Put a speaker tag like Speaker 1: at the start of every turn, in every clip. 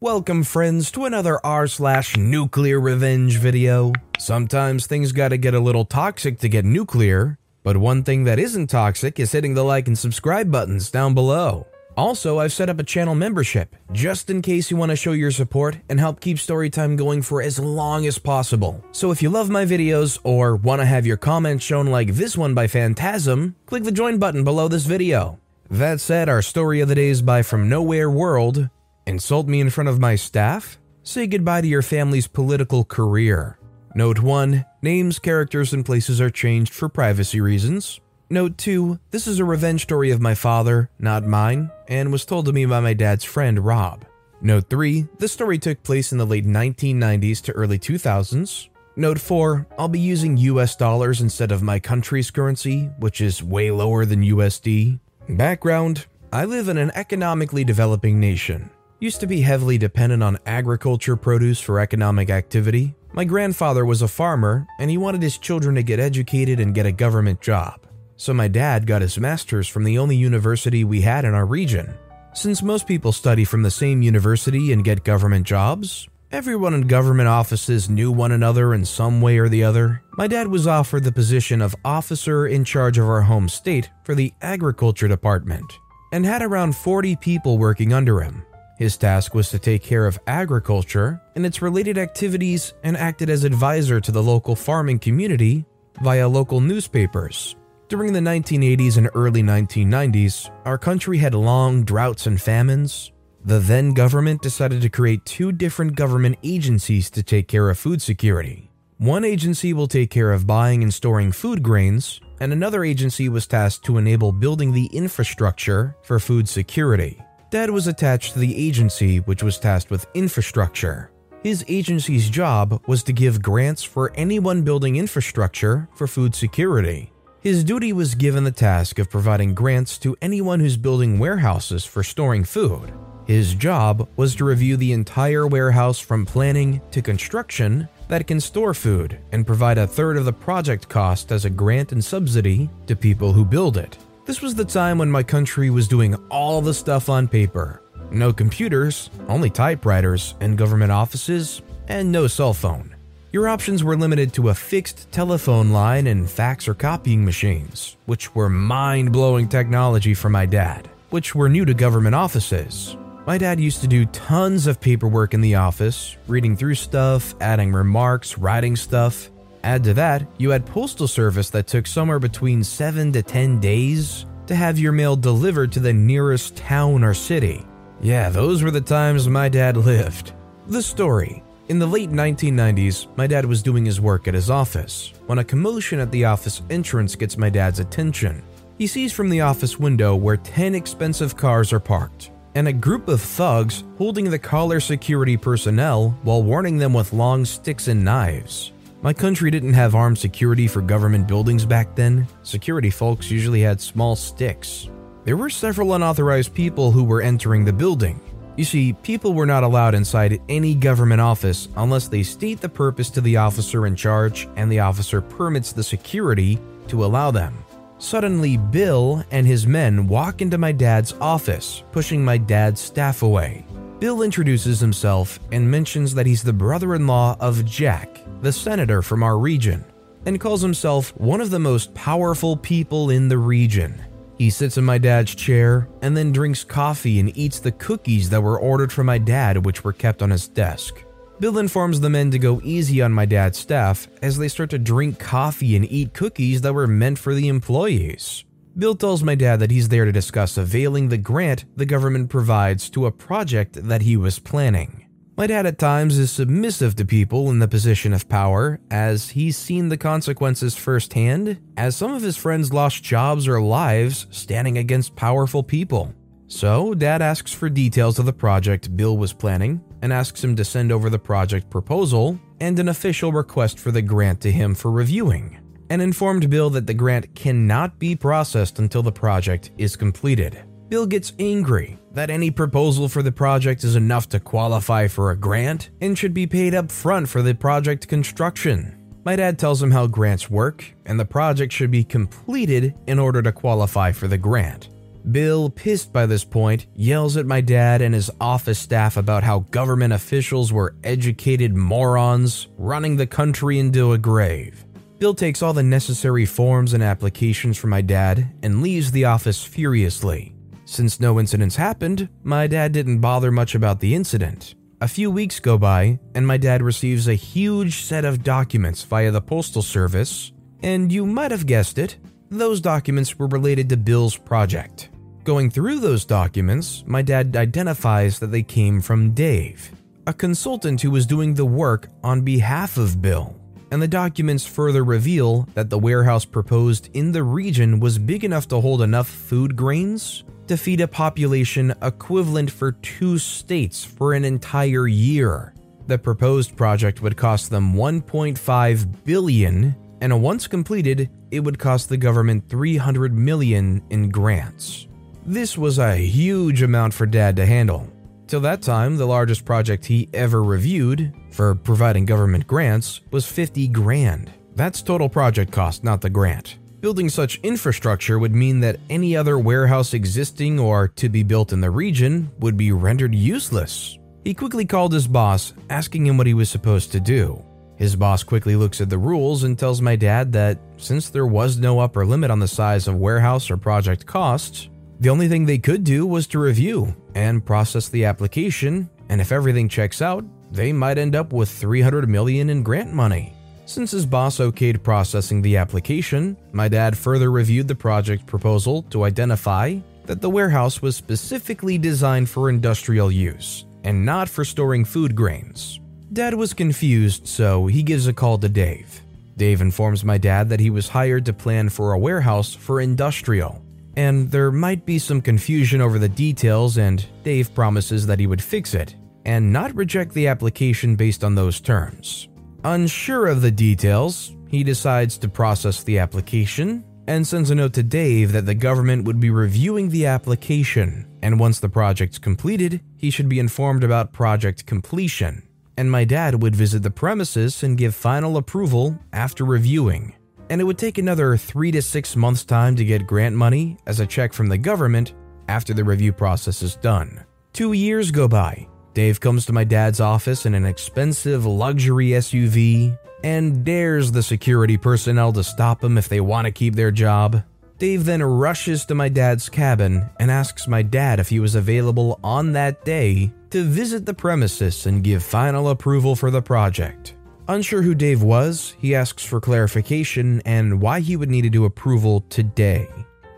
Speaker 1: Welcome, friends, to another r slash nuclear revenge video. Sometimes things gotta get a little toxic to get nuclear. But one thing that isn't toxic is hitting the like and subscribe buttons down below. Also, I've set up a channel membership just in case you want to show your support and help keep Storytime going for as long as possible. So if you love my videos or want to have your comments shown like this one by Phantasm, click the join button below this video. That said, our story of the day is by From Nowhere World. Insult me in front of my staff? Say goodbye to your family's political career. Note 1 Names, characters, and places are changed for privacy reasons. Note 2 This is a revenge story of my father, not mine, and was told to me by my dad's friend Rob. Note 3 This story took place in the late 1990s to early 2000s. Note 4 I'll be using US dollars instead of my country's currency, which is way lower than USD. Background I live in an economically developing nation. Used to be heavily dependent on agriculture produce for economic activity, my grandfather was a farmer, and he wanted his children to get educated and get a government job. So my dad got his master's from the only university we had in our region. Since most people study from the same university and get government jobs, everyone in government offices knew one another in some way or the other. My dad was offered the position of officer in charge of our home state for the agriculture department and had around 40 people working under him. His task was to take care of agriculture and its related activities and acted as advisor to the local farming community via local newspapers. During the 1980s and early 1990s, our country had long droughts and famines. The then government decided to create two different government agencies to take care of food security. One agency will take care of buying and storing food grains, and another agency was tasked to enable building the infrastructure for food security. Dad was attached to the agency which was tasked with infrastructure. His agency's job was to give grants for anyone building infrastructure for food security. His duty was given the task of providing grants to anyone who's building warehouses for storing food. His job was to review the entire warehouse from planning to construction that can store food and provide a third of the project cost as a grant and subsidy to people who build it. This was the time when my country was doing all the stuff on paper. No computers, only typewriters in government offices, and no cell phone. Your options were limited to a fixed telephone line and fax or copying machines, which were mind blowing technology for my dad, which were new to government offices. My dad used to do tons of paperwork in the office, reading through stuff, adding remarks, writing stuff, Add to that, you had postal service that took somewhere between 7 to 10 days to have your mail delivered to the nearest town or city. Yeah, those were the times my dad lived. The story. In the late 1990s, my dad was doing his work at his office when a commotion at the office entrance gets my dad's attention. He sees from the office window where 10 expensive cars are parked and a group of thugs holding the collar security personnel while warning them with long sticks and knives. My country didn't have armed security for government buildings back then. Security folks usually had small sticks. There were several unauthorized people who were entering the building. You see, people were not allowed inside any government office unless they state the purpose to the officer in charge and the officer permits the security to allow them. Suddenly, Bill and his men walk into my dad's office, pushing my dad's staff away. Bill introduces himself and mentions that he's the brother in law of Jack, the senator from our region, and calls himself one of the most powerful people in the region. He sits in my dad's chair and then drinks coffee and eats the cookies that were ordered for my dad, which were kept on his desk. Bill informs the men to go easy on my dad's staff as they start to drink coffee and eat cookies that were meant for the employees. Bill tells my dad that he's there to discuss availing the grant the government provides to a project that he was planning. My dad at times is submissive to people in the position of power, as he's seen the consequences firsthand, as some of his friends lost jobs or lives standing against powerful people. So, Dad asks for details of the project Bill was planning and asks him to send over the project proposal and an official request for the grant to him for reviewing, and informed Bill that the grant cannot be processed until the project is completed. Bill gets angry that any proposal for the project is enough to qualify for a grant and should be paid up front for the project construction. My dad tells him how grants work, and the project should be completed in order to qualify for the grant. Bill, pissed by this point, yells at my dad and his office staff about how government officials were educated morons running the country into a grave. Bill takes all the necessary forms and applications from my dad and leaves the office furiously. Since no incidents happened, my dad didn't bother much about the incident. A few weeks go by, and my dad receives a huge set of documents via the Postal Service, and you might have guessed it, those documents were related to Bill's project. Going through those documents, my dad identifies that they came from Dave, a consultant who was doing the work on behalf of Bill. And the documents further reveal that the warehouse proposed in the region was big enough to hold enough food grains to feed a population equivalent for two states for an entire year. The proposed project would cost them 1.5 billion, and once completed, it would cost the government 300 million in grants. This was a huge amount for Dad to handle. Till that time, the largest project he ever reviewed for providing government grants was 50 grand. That's total project cost, not the grant. Building such infrastructure would mean that any other warehouse existing or to be built in the region would be rendered useless. He quickly called his boss, asking him what he was supposed to do. His boss quickly looks at the rules and tells my dad that since there was no upper limit on the size of warehouse or project costs, the only thing they could do was to review and process the application, and if everything checks out, they might end up with 300 million in grant money. Since his boss okayed processing the application, my dad further reviewed the project proposal to identify that the warehouse was specifically designed for industrial use and not for storing food grains. Dad was confused, so he gives a call to Dave. Dave informs my dad that he was hired to plan for a warehouse for industrial and there might be some confusion over the details, and Dave promises that he would fix it and not reject the application based on those terms. Unsure of the details, he decides to process the application and sends a note to Dave that the government would be reviewing the application, and once the project's completed, he should be informed about project completion. And my dad would visit the premises and give final approval after reviewing and it would take another three to six months' time to get grant money as a check from the government after the review process is done. Two years go by. Dave comes to my dad's office in an expensive luxury SUV and dares the security personnel to stop him if they want to keep their job. Dave then rushes to my dad's cabin and asks my dad if he was available on that day to visit the premises and give final approval for the project. Unsure who Dave was, he asks for clarification and why he would need to do approval today.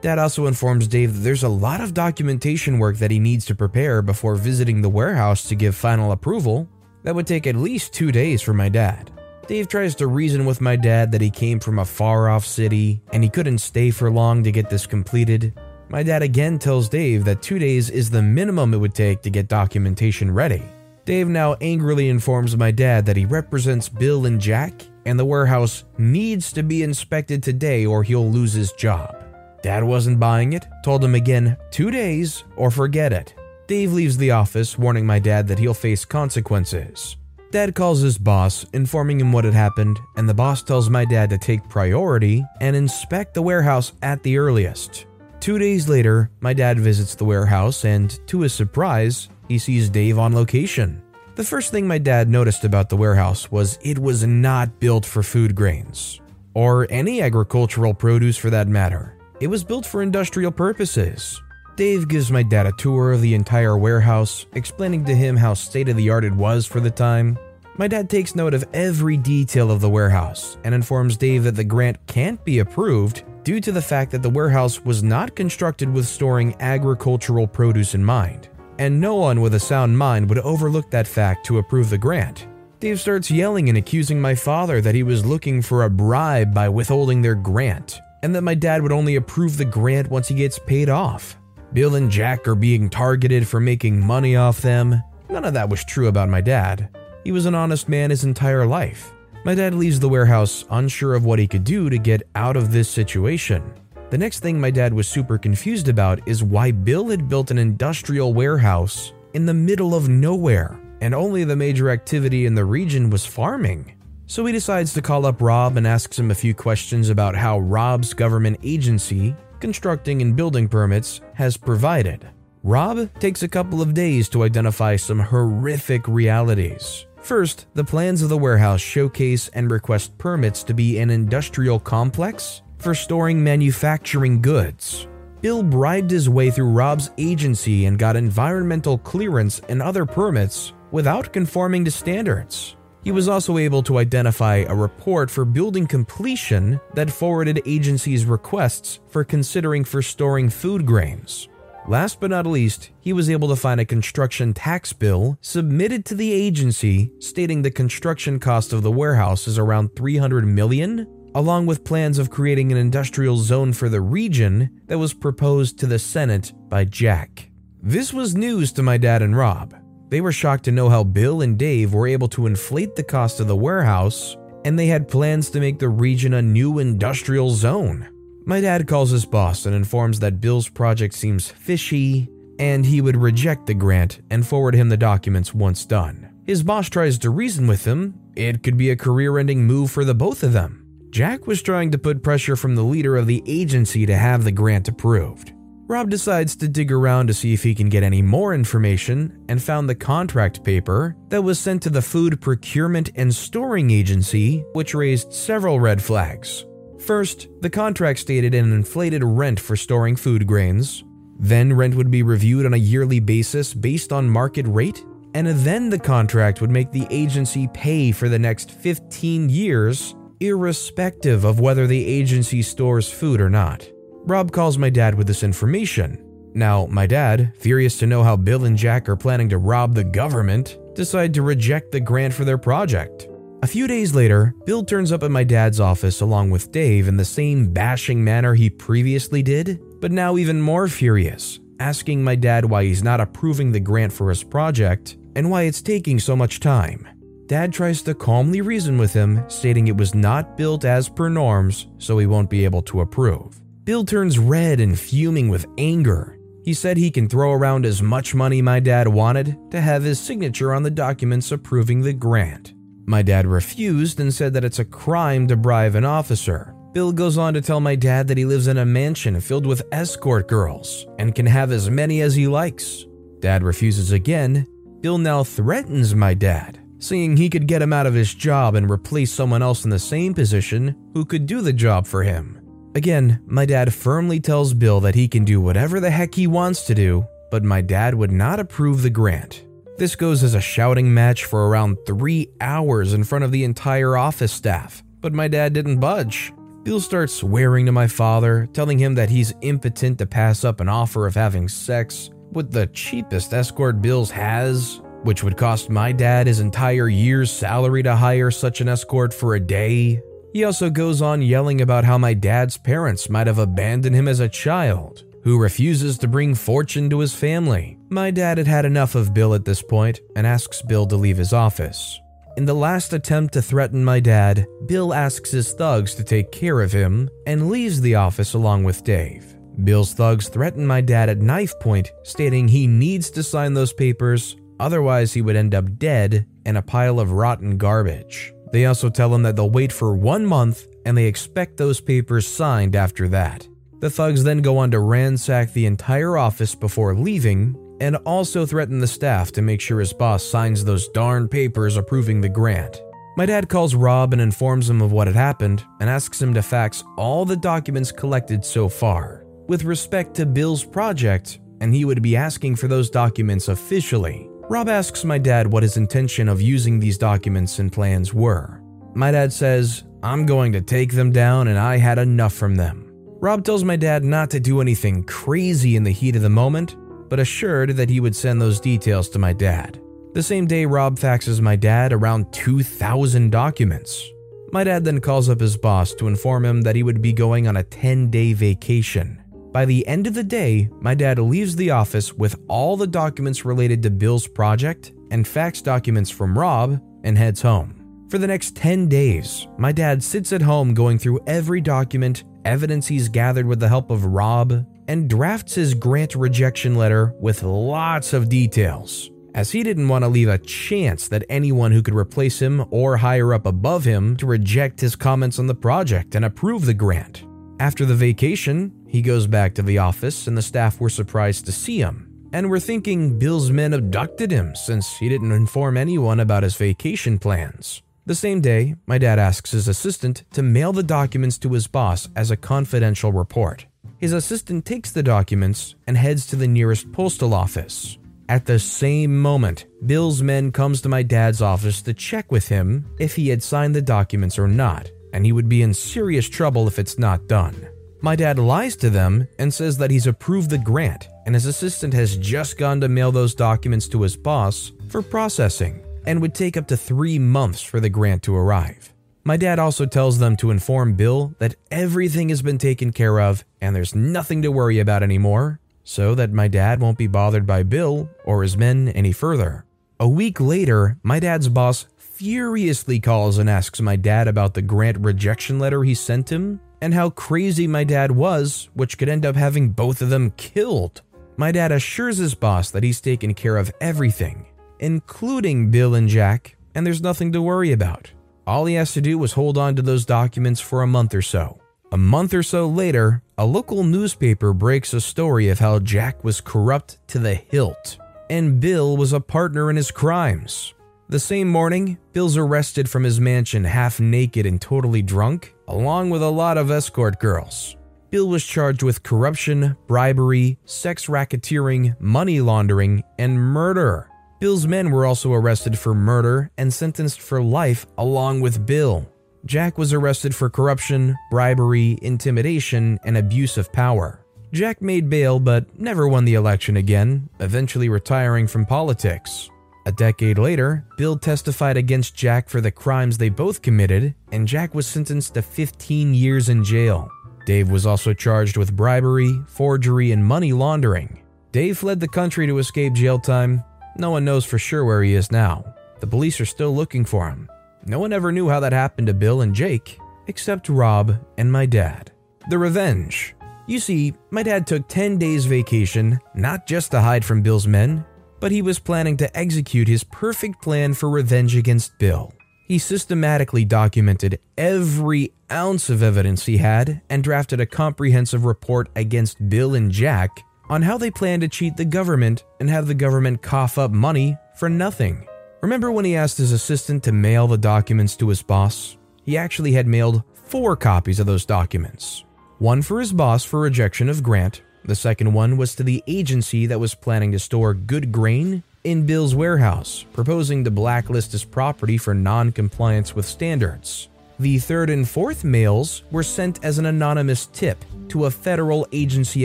Speaker 1: Dad also informs Dave that there's a lot of documentation work that he needs to prepare before visiting the warehouse to give final approval. That would take at least two days for my dad. Dave tries to reason with my dad that he came from a far off city and he couldn't stay for long to get this completed. My dad again tells Dave that two days is the minimum it would take to get documentation ready. Dave now angrily informs my dad that he represents Bill and Jack, and the warehouse needs to be inspected today or he'll lose his job. Dad wasn't buying it, told him again, two days or forget it. Dave leaves the office, warning my dad that he'll face consequences. Dad calls his boss, informing him what had happened, and the boss tells my dad to take priority and inspect the warehouse at the earliest. Two days later, my dad visits the warehouse, and to his surprise, he sees Dave on location. The first thing my dad noticed about the warehouse was it was not built for food grains, or any agricultural produce for that matter. It was built for industrial purposes. Dave gives my dad a tour of the entire warehouse, explaining to him how state of the art it was for the time. My dad takes note of every detail of the warehouse and informs Dave that the grant can't be approved due to the fact that the warehouse was not constructed with storing agricultural produce in mind and no one with a sound mind would overlook that fact to approve the grant. Dave starts yelling and accusing my father that he was looking for a bribe by withholding their grant, and that my dad would only approve the grant once he gets paid off. Bill and Jack are being targeted for making money off them. None of that was true about my dad. He was an honest man his entire life. My dad leaves the warehouse unsure of what he could do to get out of this situation. The next thing my dad was super confused about is why Bill had built an industrial warehouse in the middle of nowhere, and only the major activity in the region was farming. So he decides to call up Rob and asks him a few questions about how Rob's government agency, constructing and building permits, has provided. Rob takes a couple of days to identify some horrific realities. First, the plans of the warehouse showcase and request permits to be an industrial complex for storing manufacturing goods. Bill bribed his way through Rob's agency and got environmental clearance and other permits without conforming to standards. He was also able to identify a report for building completion that forwarded agency's requests for considering for storing food grains. Last but not least, he was able to find a construction tax bill submitted to the agency stating the construction cost of the warehouse is around 300 million, along with plans of creating an industrial zone for the region that was proposed to the Senate by Jack. This was news to my dad and Rob. They were shocked to know how Bill and Dave were able to inflate the cost of the warehouse, and they had plans to make the region a new industrial zone. My dad calls his boss and informs that Bill's project seems fishy, and he would reject the grant and forward him the documents once done. His boss tries to reason with him, it could be a career ending move for the both of them. Jack was trying to put pressure from the leader of the agency to have the grant approved. Rob decides to dig around to see if he can get any more information and found the contract paper that was sent to the Food Procurement and Storing Agency, which raised several red flags. First, the contract stated an inflated rent for storing food grains. Then, rent would be reviewed on a yearly basis based on market rate. And then the contract would make the agency pay for the next 15 years, irrespective of whether the agency stores food or not. Rob calls my dad with this information. Now, my dad, furious to know how Bill and Jack are planning to rob the government, decide to reject the grant for their project. A few days later, Bill turns up at my dad's office along with Dave in the same bashing manner he previously did, but now even more furious, asking my dad why he's not approving the grant for his project and why it's taking so much time. Dad tries to calmly reason with him, stating it was not built as per norms, so he won't be able to approve. Bill turns red and fuming with anger. He said he can throw around as much money my dad wanted to have his signature on the documents approving the grant. My dad refused and said that it's a crime to bribe an officer. Bill goes on to tell my dad that he lives in a mansion filled with escort girls and can have as many as he likes. Dad refuses again. Bill now threatens my dad, saying he could get him out of his job and replace someone else in the same position who could do the job for him. Again, my dad firmly tells Bill that he can do whatever the heck he wants to do, but my dad would not approve the grant. This goes as a shouting match for around three hours in front of the entire office staff, but my dad didn't budge. Bill starts swearing to my father, telling him that he's impotent to pass up an offer of having sex with the cheapest escort Bill's has, which would cost my dad his entire year's salary to hire such an escort for a day. He also goes on yelling about how my dad's parents might have abandoned him as a child, who refuses to bring fortune to his family. My dad had had enough of Bill at this point and asks Bill to leave his office. In the last attempt to threaten my dad, Bill asks his thugs to take care of him and leaves the office along with Dave. Bill's thugs threaten my dad at knife point, stating he needs to sign those papers, otherwise, he would end up dead in a pile of rotten garbage. They also tell him that they'll wait for one month and they expect those papers signed after that. The thugs then go on to ransack the entire office before leaving and also threaten the staff to make sure his boss signs those darn papers approving the grant. My dad calls Rob and informs him of what had happened and asks him to fax all the documents collected so far with respect to Bill's project, and he would be asking for those documents officially. Rob asks my dad what his intention of using these documents and plans were. My dad says, I'm going to take them down and I had enough from them. Rob tells my dad not to do anything crazy in the heat of the moment, but assured that he would send those details to my dad. The same day, Rob faxes my dad around 2,000 documents. My dad then calls up his boss to inform him that he would be going on a 10 day vacation. By the end of the day, my dad leaves the office with all the documents related to Bill's project and fax documents from Rob and heads home. For the next 10 days, my dad sits at home going through every document, evidence he's gathered with the help of Rob, and drafts his grant rejection letter with lots of details, as he didn't want to leave a chance that anyone who could replace him or higher up above him to reject his comments on the project and approve the grant. After the vacation, he goes back to the office, and the staff were surprised to see him and were thinking Bill's men abducted him since he didn't inform anyone about his vacation plans. The same day, my dad asks his assistant to mail the documents to his boss as a confidential report. His assistant takes the documents and heads to the nearest postal office. At the same moment, Bill's men comes to my dad's office to check with him if he had signed the documents or not, and he would be in serious trouble if it's not done. My dad lies to them and says that he's approved the grant, and his assistant has just gone to mail those documents to his boss for processing, and would take up to three months for the grant to arrive. My dad also tells them to inform Bill that everything has been taken care of and there's nothing to worry about anymore, so that my dad won't be bothered by Bill or his men any further. A week later, my dad's boss furiously calls and asks my dad about the grant rejection letter he sent him and how crazy my dad was, which could end up having both of them killed. My dad assures his boss that he's taken care of everything, including Bill and Jack, and there's nothing to worry about. All he has to do was hold on to those documents for a month or so. A month or so later, a local newspaper breaks a story of how Jack was corrupt to the hilt, and Bill was a partner in his crimes. The same morning, Bill's arrested from his mansion half naked and totally drunk, along with a lot of escort girls. Bill was charged with corruption, bribery, sex racketeering, money laundering, and murder. Bill's men were also arrested for murder and sentenced for life along with Bill. Jack was arrested for corruption, bribery, intimidation, and abuse of power. Jack made bail but never won the election again, eventually retiring from politics. A decade later, Bill testified against Jack for the crimes they both committed, and Jack was sentenced to 15 years in jail. Dave was also charged with bribery, forgery, and money laundering. Dave fled the country to escape jail time. No one knows for sure where he is now. The police are still looking for him. No one ever knew how that happened to Bill and Jake, except Rob and my dad. The revenge. You see, my dad took 10 days vacation, not just to hide from Bill's men, but he was planning to execute his perfect plan for revenge against Bill. He systematically documented every ounce of evidence he had and drafted a comprehensive report against Bill and Jack on how they planned to cheat the government and have the government cough up money for nothing. Remember when he asked his assistant to mail the documents to his boss? He actually had mailed four copies of those documents one for his boss for rejection of grant, the second one was to the agency that was planning to store good grain in Bill's warehouse, proposing to blacklist his property for non compliance with standards. The third and fourth mails were sent as an anonymous tip to a federal agency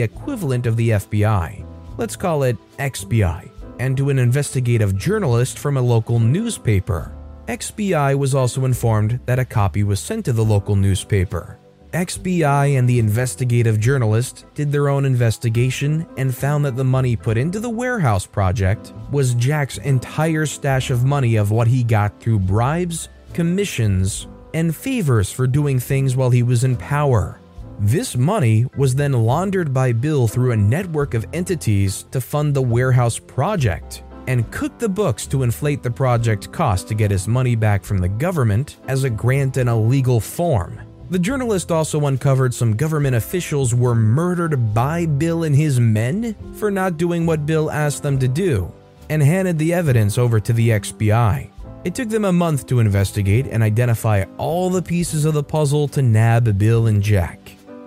Speaker 1: equivalent of the FBI, let's call it XBI, and to an investigative journalist from a local newspaper. XBI was also informed that a copy was sent to the local newspaper. XBI and the investigative journalist did their own investigation and found that the money put into the warehouse project was Jack's entire stash of money of what he got through bribes, commissions, and favors for doing things while he was in power. This money was then laundered by Bill through a network of entities to fund the warehouse project and cook the books to inflate the project cost to get his money back from the government as a grant in a legal form. The journalist also uncovered some government officials were murdered by Bill and his men for not doing what Bill asked them to do, and handed the evidence over to the XBI. It took them a month to investigate and identify all the pieces of the puzzle to nab Bill and Jack.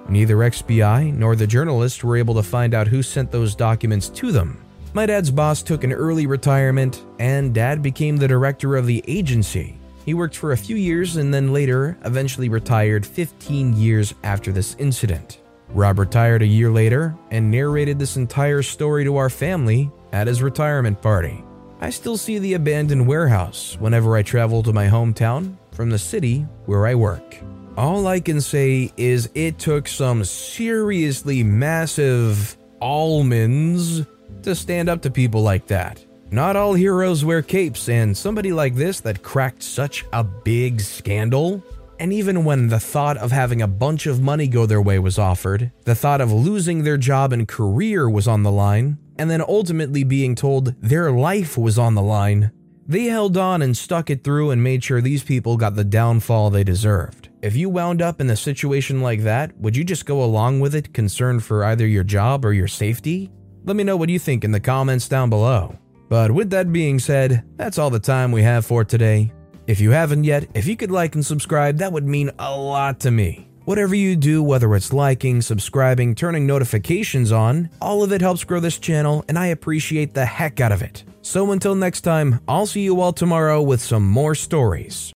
Speaker 1: Neither XBI nor the journalist were able to find out who sent those documents to them. My dad's boss took an early retirement, and dad became the director of the agency. He worked for a few years and then later eventually retired 15 years after this incident. Rob retired a year later and narrated this entire story to our family at his retirement party. I still see the abandoned warehouse whenever I travel to my hometown from the city where I work. All I can say is it took some seriously massive almonds to stand up to people like that. Not all heroes wear capes, and somebody like this that cracked such a big scandal. And even when the thought of having a bunch of money go their way was offered, the thought of losing their job and career was on the line, and then ultimately being told their life was on the line, they held on and stuck it through and made sure these people got the downfall they deserved. If you wound up in a situation like that, would you just go along with it, concerned for either your job or your safety? Let me know what you think in the comments down below. But with that being said, that's all the time we have for today. If you haven't yet, if you could like and subscribe, that would mean a lot to me. Whatever you do, whether it's liking, subscribing, turning notifications on, all of it helps grow this channel, and I appreciate the heck out of it. So until next time, I'll see you all tomorrow with some more stories.